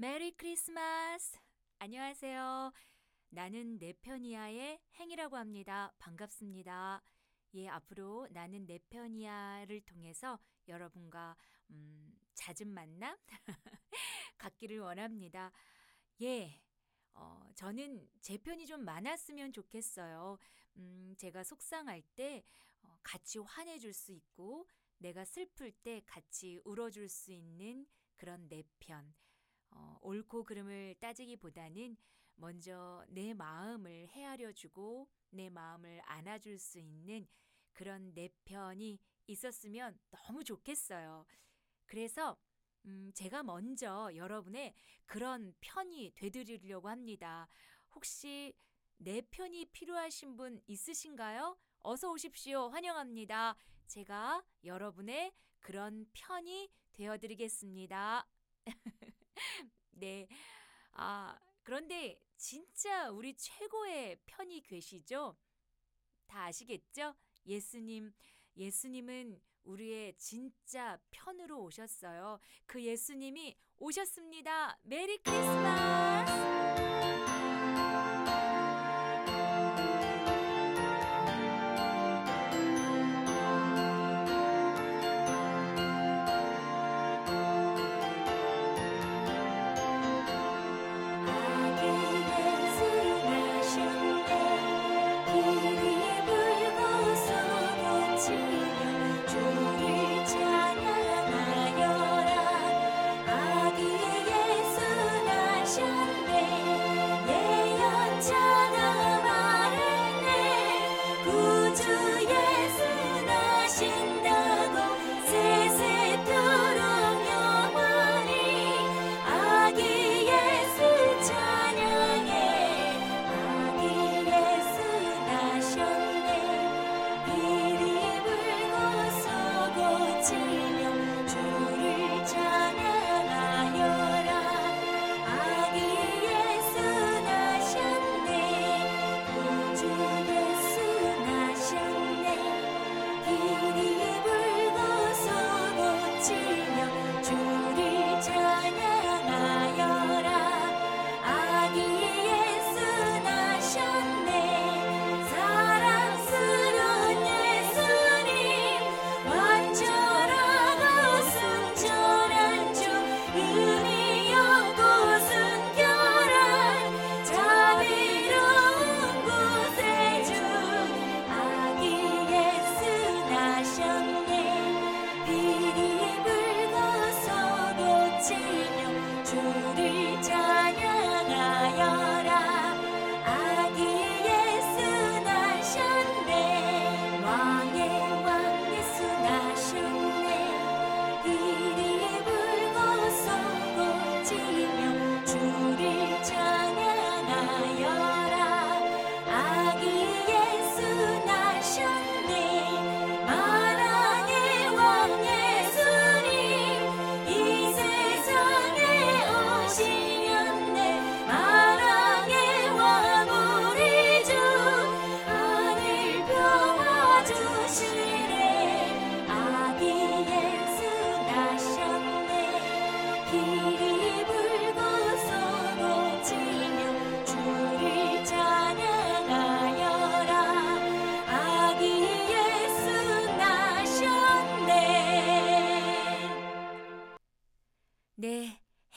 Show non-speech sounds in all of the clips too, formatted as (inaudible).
메리 크리스마스! 안녕하세요. 나는 네편이야의 행이라고 합니다. 반갑습니다. 예, 앞으로 나는 네편이야를 통해서 여러분과 음, 잦은 만남 (laughs) 갖기를 원합니다. 예. 어, 저는 제 편이 좀 많았으면 좋겠어요. 음, 제가 속상할 때 어, 같이 화내줄 수 있고, 내가 슬플 때 같이 울어줄 수 있는 그런 내 편. 어, 옳고 그름을 따지기보다는 먼저 내 마음을 헤아려 주고 내 마음을 안아줄 수 있는 그런 내 편이 있었으면 너무 좋겠어요. 그래서 음, 제가 먼저 여러분의 그런 편이 되드리려고 합니다. 혹시 내 편이 필요하신 분 있으신가요? 어서 오십시오. 환영합니다. 제가 여러분의 그런 편이 되어드리겠습니다. (laughs) (laughs) 네. 아, 그런데 진짜 우리 최고의 편이 계시죠? 다 아시겠죠? 예수님. 예수님은 우리의 진짜 편으로 오셨어요. 그 예수님이 오셨습니다. 메리 크리스마스!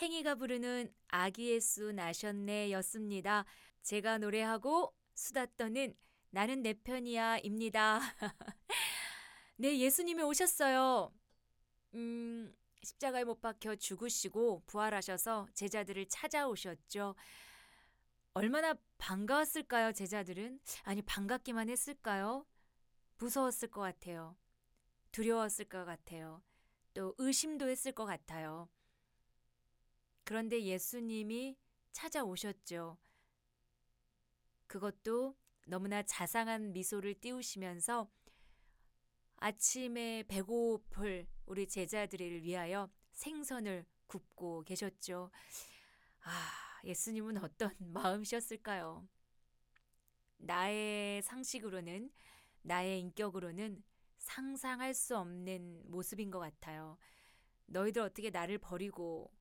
행이가 부르는 아기 예수 나셨네 였습니다. 제가 노래하고 수다 떠는 나는 내 편이야 입니다. (laughs) 네, 예수님이 오셨어요. 음, 십자가에 못 박혀 죽으시고 부활하셔서 제자들을 찾아오셨죠. 얼마나 반가웠을까요, 제자들은? 아니, 반갑기만 했을까요? 무서웠을 것 같아요. 두려웠을 것 같아요. 또 의심도 했을 것 같아요. 그런데 예수님이 찾아오셨죠. 그것도 너무나 자상한 미소를 띄우시면서 아침에 배고플 우리 제자들을 위하여 생선을 굽고 계셨죠. 아, 예수님은 어떤 (laughs) 마음이셨을까요? 나의 상식으로는, 나의 인격으로는 상상할 수 없는 모습인 것 같아요. 너희들 어떻게 나를 버리고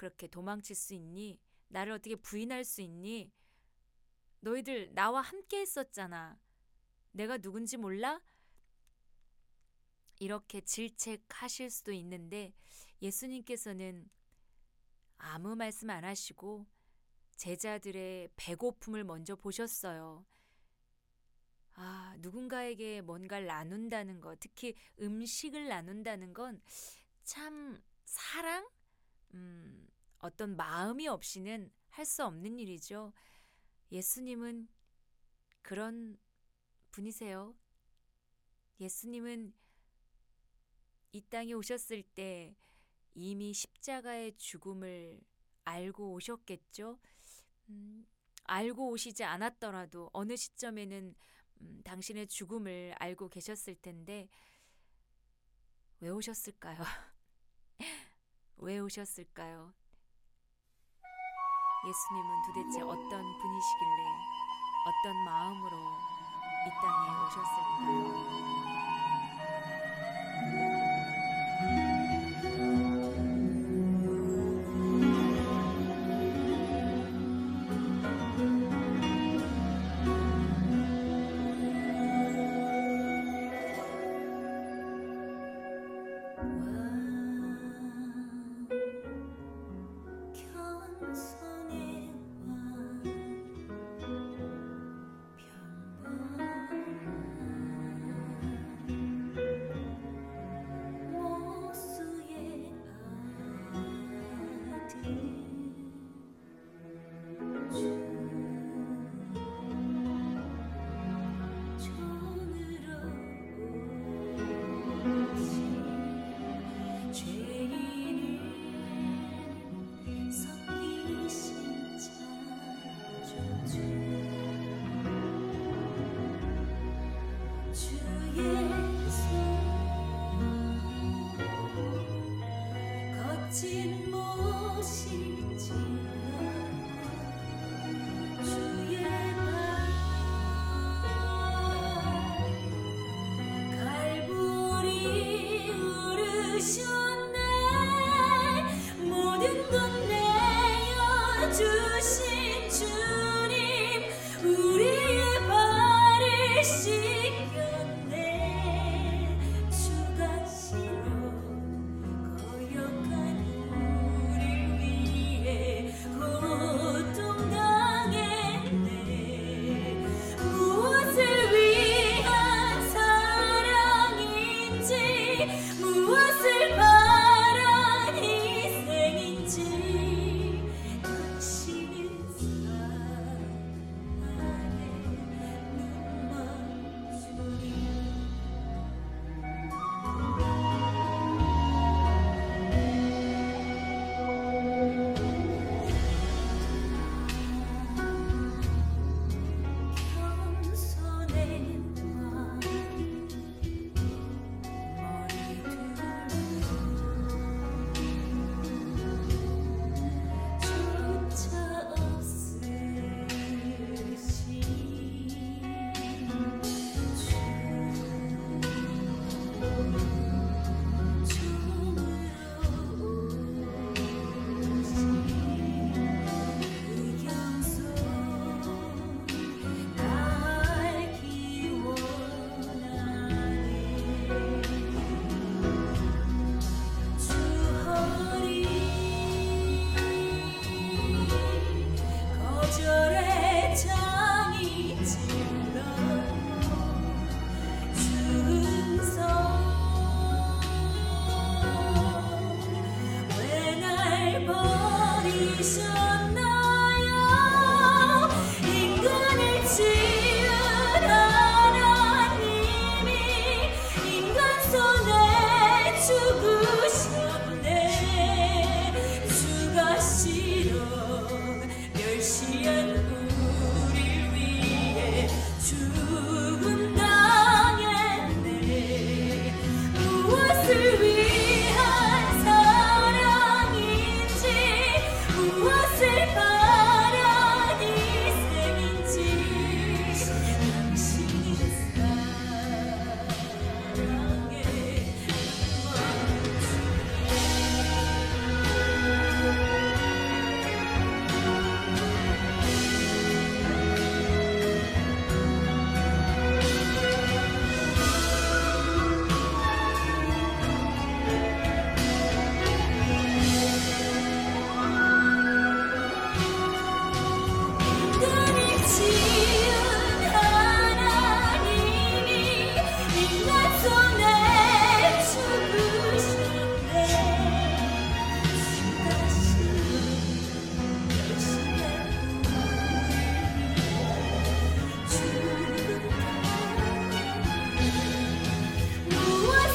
그렇게 도망칠 수 있니? 나를 어떻게 부인할 수 있니? 너희들 나와 함께 했었잖아. 내가 누군지 몰라? 이렇게 질책하실 수도 있는데 예수님께서는 아무 말씀 안 하시고 제자들의 배고픔을 먼저 보셨어요. 아, 누군가에게 뭔가를 나눈다는 것, 특히 음식을 나눈다는 건 참 사랑? 음, 어떤 마음이 없이는 할 수 없는 일이죠. 예수님은 그런 분이세요. 예수님은 이 땅에 오셨을 때 이미 십자가의 죽음을 알고 오셨겠죠. 음, 알고 오시지 않았더라도 어느 시점에는 음, 당신의 죽음을 알고 계셨을 텐데 왜 오셨을까요? (laughs) 왜 오셨을까요? 예수님은 도대체 어떤 분이시길래 어떤 마음으로 이 땅에 오셨을까요?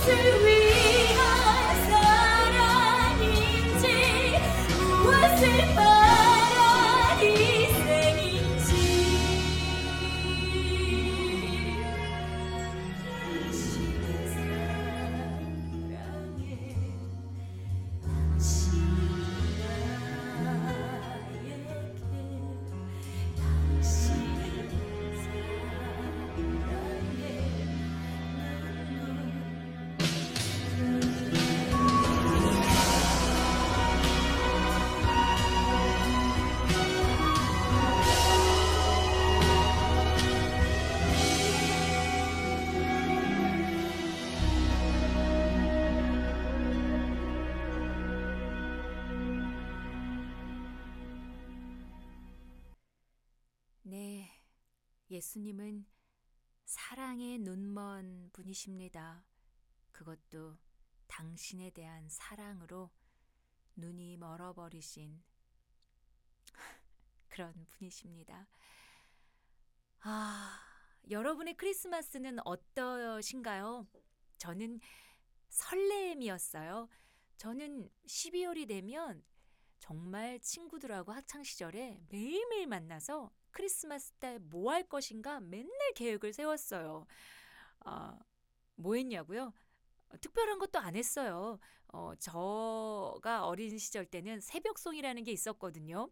to me. 예수님은 사랑의 눈먼 분이십니다. 그것도 당신에 대한 사랑으로 눈이 멀어버리신 (laughs) 그런 분이십니다. 아, 여러분의 크리스마스는 어떠신가요? 저는 설렘이었어요. 저는 12월이 되면 정말 친구들하고 학창 시절에 매일매일 만나서 크리스마스 때 뭐 할 것인가 맨날 계획을 세웠어요. 아, 뭐 했냐고요? 어, 특별한 것도 안 했어요. 어, 저가 어린 시절 때는 새벽송이라는 게 있었거든요.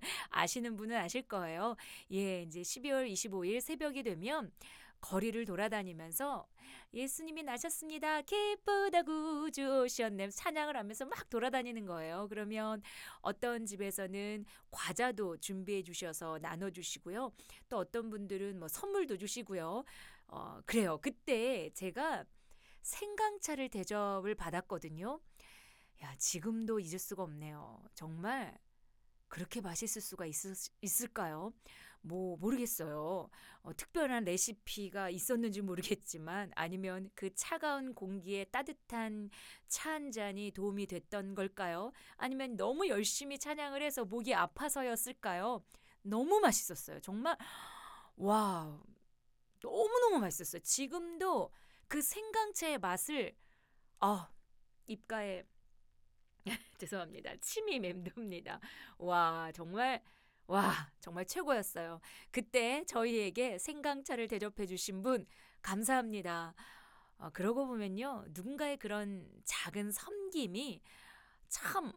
(laughs) 아시는 분은 아실 거예요. 예, 이제 12월 25일 새벽이 되면 거리를 돌아다니면서 예수님이 나셨습니다. 기쁘다 구주 오셨네. 찬양을 하면서 막 돌아다니는 거예요. 그러면 어떤 집에서는 과자도 준비해 주셔서 나눠 주시고요. 또 어떤 분들은 뭐 선물도 주시고요. 어, 그래요. 그때 제가 생강차를 대접을 받았거든요. 야, 지금도 잊을 수가 없네요. 정말 그렇게 맛있을 수가 있, 있을까요? 뭐 모르겠어요. 어, 특별한 레시피가 있었는지 모르겠지만 아니면 그 차가운 공기에 따뜻한 차 한 잔이 도움이 됐던 걸까요? 아니면 너무 열심히 찬양을 해서 목이 아파서였을까요? 너무 맛있었어요. 정말 와 너무너무 맛있었어요. 지금도 그 생강채의 맛을 아 입가에 (laughs) 죄송합니다. 침이 맴돕니다. 와 정말 와, 정말 최고였어요. 그때 저희에게 생강차를 대접해 주신 분 감사합니다. 어, 그러고 보면요. 누군가의 그런 작은 섬김이 참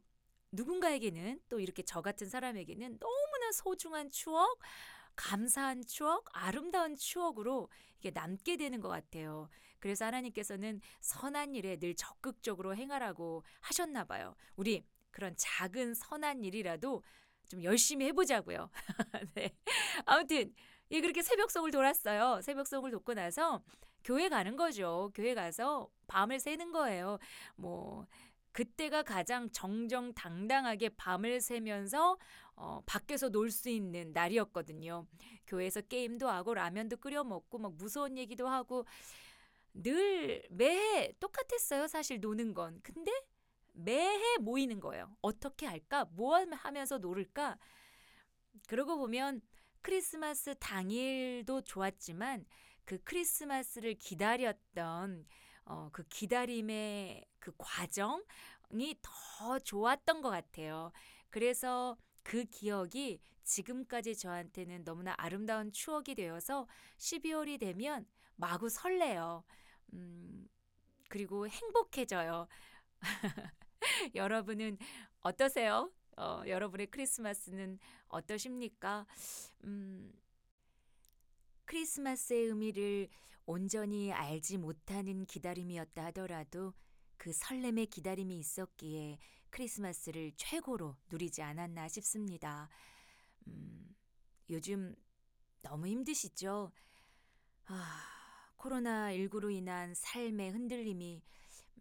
누군가에게는 또 이렇게 저 같은 사람에게는 너무나 소중한 추억, 감사한 추억, 아름다운 추억으로 이게 남게 되는 것 같아요. 그래서 하나님께서는 선한 일에 늘 적극적으로 행하라고 하셨나 봐요. 우리 그런 작은 선한 일이라도 좀 열심히 해보자고요. (laughs) 네. 아무튼 예 그렇게 새벽송을 돌았어요. 새벽송을 돕고 나서 교회 가는 거죠. 교회 가서 밤을 새는 거예요. 뭐 그때가 가장 정정당당하게 밤을 새면서 어, 밖에서 놀 수 있는 날이었거든요. 교회에서 게임도 하고 라면도 끓여 먹고 막 무서운 얘기도 하고 늘 매해 똑같았어요. 사실 노는 건. 근데 매해 모이는 거예요. 어떻게 할까? 뭐 하면서 놀을까? 그러고 보면 크리스마스 당일도 좋았지만 그 크리스마스를 기다렸던 어, 그 기다림의 그 과정이 더 좋았던 것 같아요. 그래서 그 기억이 지금까지 저한테는 너무나 아름다운 추억이 되어서 12월이 되면 마구 설레요. 음, 그리고 행복해져요. (laughs) (laughs) 여러분은 어떠세요? 어, 여러분의 크리스마스는 어떠십니까? 음, 크리스마스의 의미를 온전히 알지 못하는 기다림이었다 하더라도 그 설렘의 기다림이 있었기에 크리스마스를 최고로 누리지 않았나 싶습니다. 음, 요즘 너무 힘드시죠? 아, 코로나19로 인한 삶의 흔들림이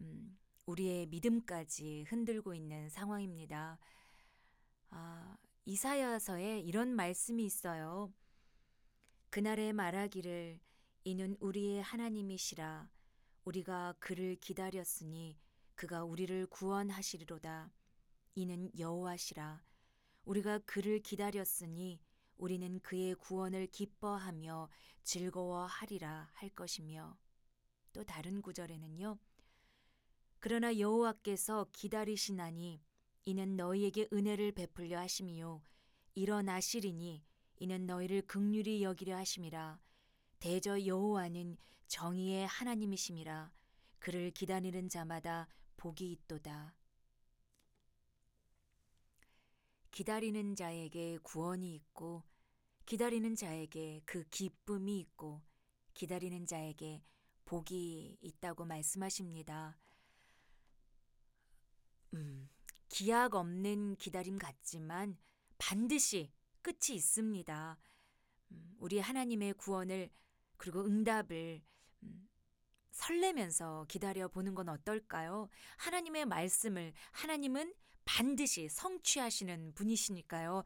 음, 우리의 믿음까지 흔들고 있는 상황입니다. 아, 이사야서에 이런 말씀이 있어요. 그날에 말하기를 이는 우리의 하나님이시라 우리가 그를 기다렸으니 그가 우리를 구원하시리로다. 이는 여호와시라 우리가 그를 기다렸으니 우리는 그의 구원을 기뻐하며 즐거워하리라 할 것이며 또 다른 구절에는요. 그러나 여호와께서 기다리시나니 이는 너희에게 은혜를 베풀려 하심이요. 일어나시리니 이는 너희를 극률이 여기려 하심이라. 대저 여호와는 정의의 하나님이심이라. 그를 기다리는 자마다 복이 있도다. 기다리는 자에게 구원이 있고 기다리는 자에게 그 기쁨이 있고 기다리는 자에게 복이 있다고 말씀하십니다. 음, 기약 없는 기다림 같지만 반드시 끝이 있습니다. 음, 우리 하나님의 구원을 그리고 응답을 음, 설레면서 기다려 보는 건 어떨까요? 하나님의 말씀을 하나님은 반드시 성취하시는 분이시니까요.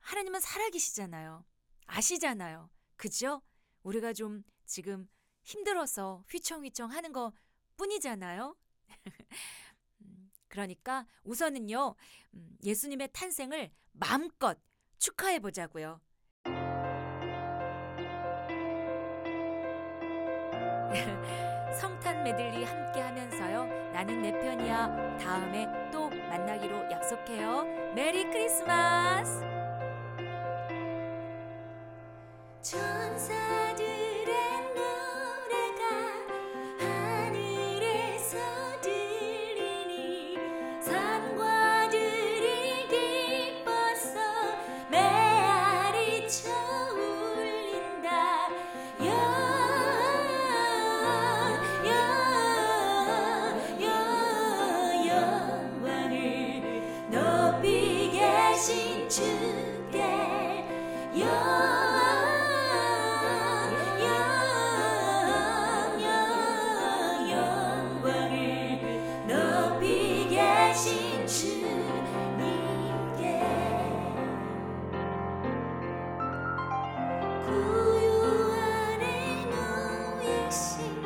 하나님은 살아계시잖아요. 아시잖아요. 그죠? 우리가 좀 지금 힘들어서 휘청휘청 하는 거 뿐이잖아요. (laughs) 음, 그러니까 우선은요, 음, 예수님의 탄생을 마음껏 축하해 보자고요. (laughs) 성탄 메들리 함께 하면서요. 나는 내 편이야. 다음에 또 만나기로 약속해요. 메리 크리스마스! 천사 心